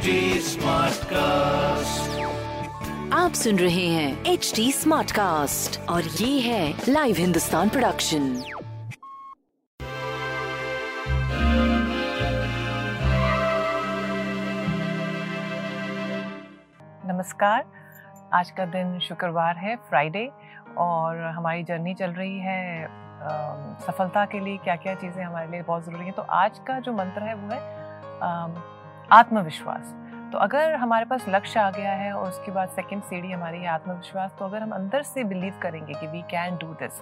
HD Smartcast. आप सुन रहे हैं एच डी स्मार्ट कास्ट और ये है लाइव हिंदुस्तान प्रोडक्शन नमस्कार। आज का दिन शुक्रवार है फ्राइडे और हमारी जर्नी चल रही है अम, सफलता के लिए क्या क्या चीज़ें हमारे लिए बहुत ज़रूरी हैं। तो आज का जो मंत्र है वो है आत्मविश्वास। तो अगर हमारे पास लक्ष्य आ गया है और उसके बाद सेकंड सीढ़ी हमारी है आत्मविश्वास तो अगर हम अंदर से बिलीव करेंगे कि वी कैन डू दिस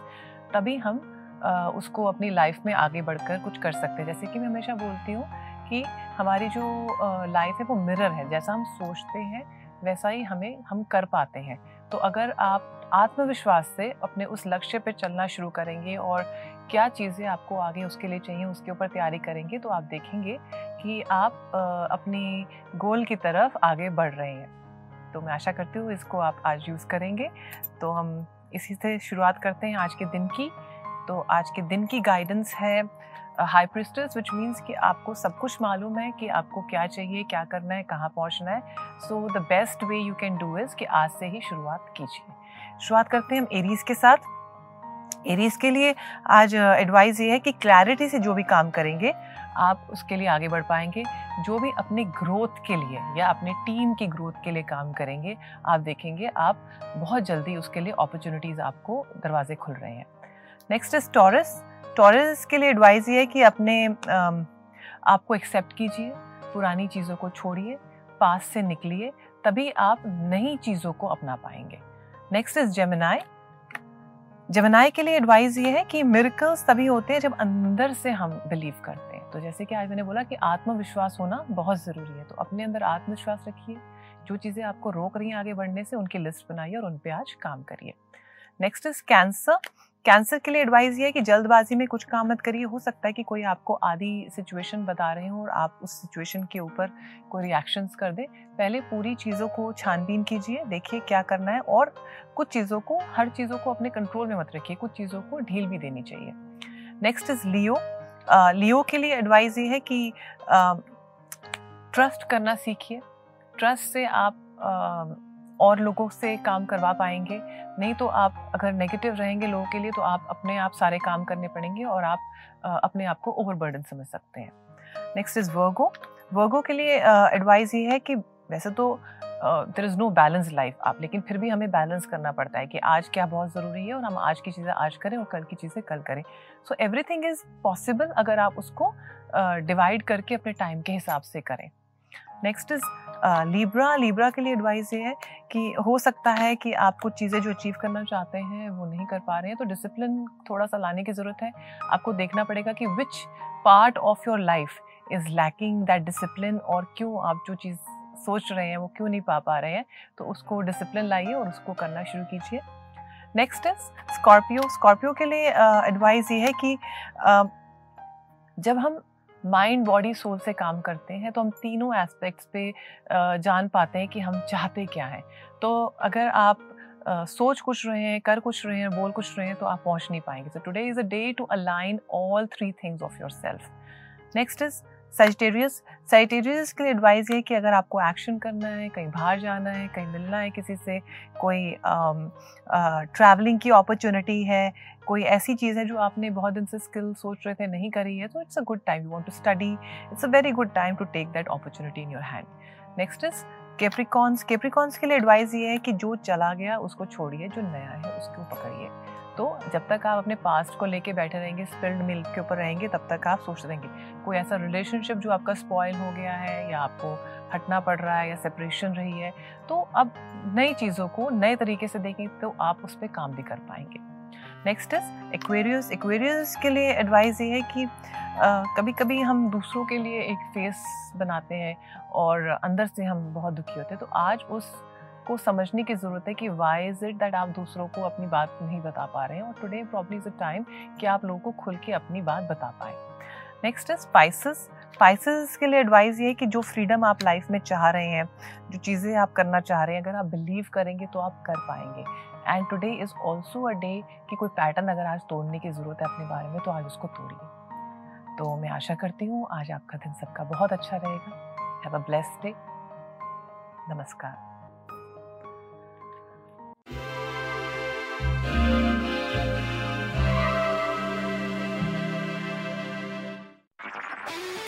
तभी हम अ, उसको अपनी लाइफ में आगे बढ़कर कुछ कर सकते हैं। जैसे कि मैं हमेशा बोलती हूँ कि हमारी जो लाइफ है वो मिरर है। जैसा हम सोचते हैं वैसा ही हमें हम कर पाते हैं। तो अगर आप आत्मविश्वास से अपने उस लक्ष्य पर चलना शुरू करेंगे और क्या चीज़ें आपको आगे उसके लिए चाहिए उसके ऊपर तैयारी करेंगे तो आप देखेंगे कि आप अपने गोल की तरफ़ आगे बढ़ रहे हैं। तो मैं आशा करती हूँ इसको आप आज यूज़ करेंगे। तो हम इसी से शुरुआत करते हैं आज के दिन की। तो आज के दिन की गाइडेंस है हाई प्रिस्टर्स विच मीन्स कि आपको सब कुछ मालूम है कि आपको क्या चाहिए, क्या करना है, कहाँ पहुँचना है। So the best way you can do is कि आज से ही शुरुआत कीजिए। शुरुआत करते हैं हम एरीज के साथ। एरीज के लिए आज एडवाइस ये है कि क्लैरिटी से जो भी काम करेंगे, आप उसके लिए आगे बढ़ पाएँगे। जो भी अपने ग्रोथ के लिए या अपने टीम की ग्रोथ के लिए काम करेंगे, आप देखेंगे, आप बहुत जल्दी उसके लिए अपॉर्चुनिटीज़ आपको दरवाजे खुल रहे हैं। नेक्स्ट इज़ टॉरस टॉरस के लिए एडवाइस ये है कि अपने आपको एक्सेप्ट कीजिए, पुरानी चीज़ों को छोड़िए पास से निकलिए, तभी आप नई चीज़ों को अपना पाएँगे। नेक्स्ट इज़ जेमिनाई जेमिनाई के लिए एडवाइस ये है कि मिरकल्स तभी होते हैं जब अंदर से हम बिलीव करते हैं। तो जैसे कि आज मैंने बोला कि आत्मविश्वास होना बहुत ज़रूरी है तो अपने अंदर आत्मविश्वास रखिए। जो चीज़ें आपको रोक रही हैं आगे बढ़ने से, उनकी लिस्ट बनाइए और उन पर आज काम करिए। नेक्स्ट इज़ कैंसर कैंसर के लिए एडवाइस ये है कि जल्दबाजी में कुछ काम मत करिए। हो सकता है कि कोई आपको आधी सिचुएशन बता रहे हो और आप उस सिचुएशन के ऊपर कोई रिएक्शंस कर दें। पहले पूरी चीज़ों को छानबीन कीजिए। देखिए क्या करना है और कुछ चीज़ों को, हर चीज़ों को अपने कंट्रोल में मत रखिए। कुछ चीज़ों को ढील भी देनी चाहिए। नेक्स्ट इज़ लियो लियो के लिए एडवाइस ये है कि ट्रस्ट करना सीखिए। ट्रस्ट से आप और लोगों से काम करवा पाएँगे। नहीं तो आप अगर नेगेटिव रहेंगे लोगों के लिए तो आप अपने आप सारे काम करने पड़ेंगे और आप अपने आप को ओवरबर्डन समझ सकते हैं। नेक्स्ट इज़ वर्गो वर्गो के लिए एडवाइस ये है कि वैसे तो there is no balance life आप लेकिन फिर भी हमें बैलेंस करना पड़ता है कि आज क्या बहुत ज़रूरी है और हम आज की चीज़ें आज करें और कल की चीज़ें कल करें। So everything is possible अगर आप उसको डिवाइड uh, करके अपने टाइम के हिसाब से करें। नेक्स्ट इज़ लीब्रा लीब्रा के लिए एडवाइस ये है कि हो सकता है कि आप कुछ चीज़ें जो अचीव करना चाहते हैं वो नहीं कर पा रहे हैं। तो डिसिप्लिन थोड़ा सा लाने की ज़रूरत है। आपको देखना पड़ेगा कि which part of your life is lacking that discipline और क्यों आप जो चीज़ सोच रहे हैं वो क्यों नहीं पा पा रहे हैं। तो उसको डिसिप्लिन लाइए और उसको करना शुरू कीजिए। नेक्स्ट इज़ स्कॉर्पियो स्कॉर्पियो के लिए एडवाइस uh, ये है कि uh, जब हम माइंड बॉडी सोल से काम करते हैं तो हम तीनों एस्पेक्ट्स पे जान पाते हैं कि हम चाहते क्या हैं। तो अगर आप सोच कुछ रहे हैं, कर कुछ रहे हैं, बोल कुछ रहे हैं तो आप पहुँच नहीं पाएँगे। So today is a day to align all three things of your self next is Sagittarius Sagittarius के लिए एडवाइस ये कि अगर आपको एक्शन करना है, कहीं बाहर जाना है, कहीं मिलना है किसी से, कोई ट्रैवलिंग की अपॉर्चुनिटी है, कोई ऐसी चीज़ है जो आपने बहुत दिन से स्किल सोच रहे थे, नहीं करी है तो it's a good time you want to study it's a very good time to take that opportunity in your hand next is Capricorns Capricorns के लिए एडवाइस ये है कि जो चला गया, उसको छोड़िए, जो नया है, उसको पकड़िए। तो जब तक आप अपने पास्ट को लेके बैठे रहेंगे स्पिल्ड मिल्क के ऊपर रहेंगे, तब तक आप सोचते रहेंगे। कोई ऐसा रिलेशनशिप जो आपका स्पॉइल हो गया है, या आपको हटना पड़ रहा है, या सेपरेशन रही है तो अब नई चीज़ों को नए तरीके से देखें तो आप उस पर काम भी कर पाएँगे। नेक्स्ट इज़ एक्वेरियस एक्वेरियस के लिए एडवाइस ये है कि कभी कभी हम दूसरों के लिए एक फेस बनाते हैं और अंदर से हम बहुत दुखी होते हैं। तो आज उस को समझने की ज़रूरत है कि वाई इज़ इट दैट आप दूसरों को अपनी बात नहीं बता पा रहे हैं और today probably is a time कि आप लोगों को खुल के अपनी बात बता पाए। नेक्स्ट है स्पाइसेस स्पाइसेस के लिए एडवाइस ये है कि जो फ्रीडम आप लाइफ में चाह रहे हैं, जो चीज़ें आप करना चाह रहे हैं, अगर आप बिलीव करेंगे तो आप कर पाएँगे। And today is also a day कि कोई पैटर्न अगर आज तोड़ने की ज़रूरत है अपने बारे में तो आज उसको तोड़िए। तो मैं आशा करती हूँ, आज आपका दिन सबका बहुत अच्छा रहेगा। हैव अ ब्लेस्ड डे नमस्कार।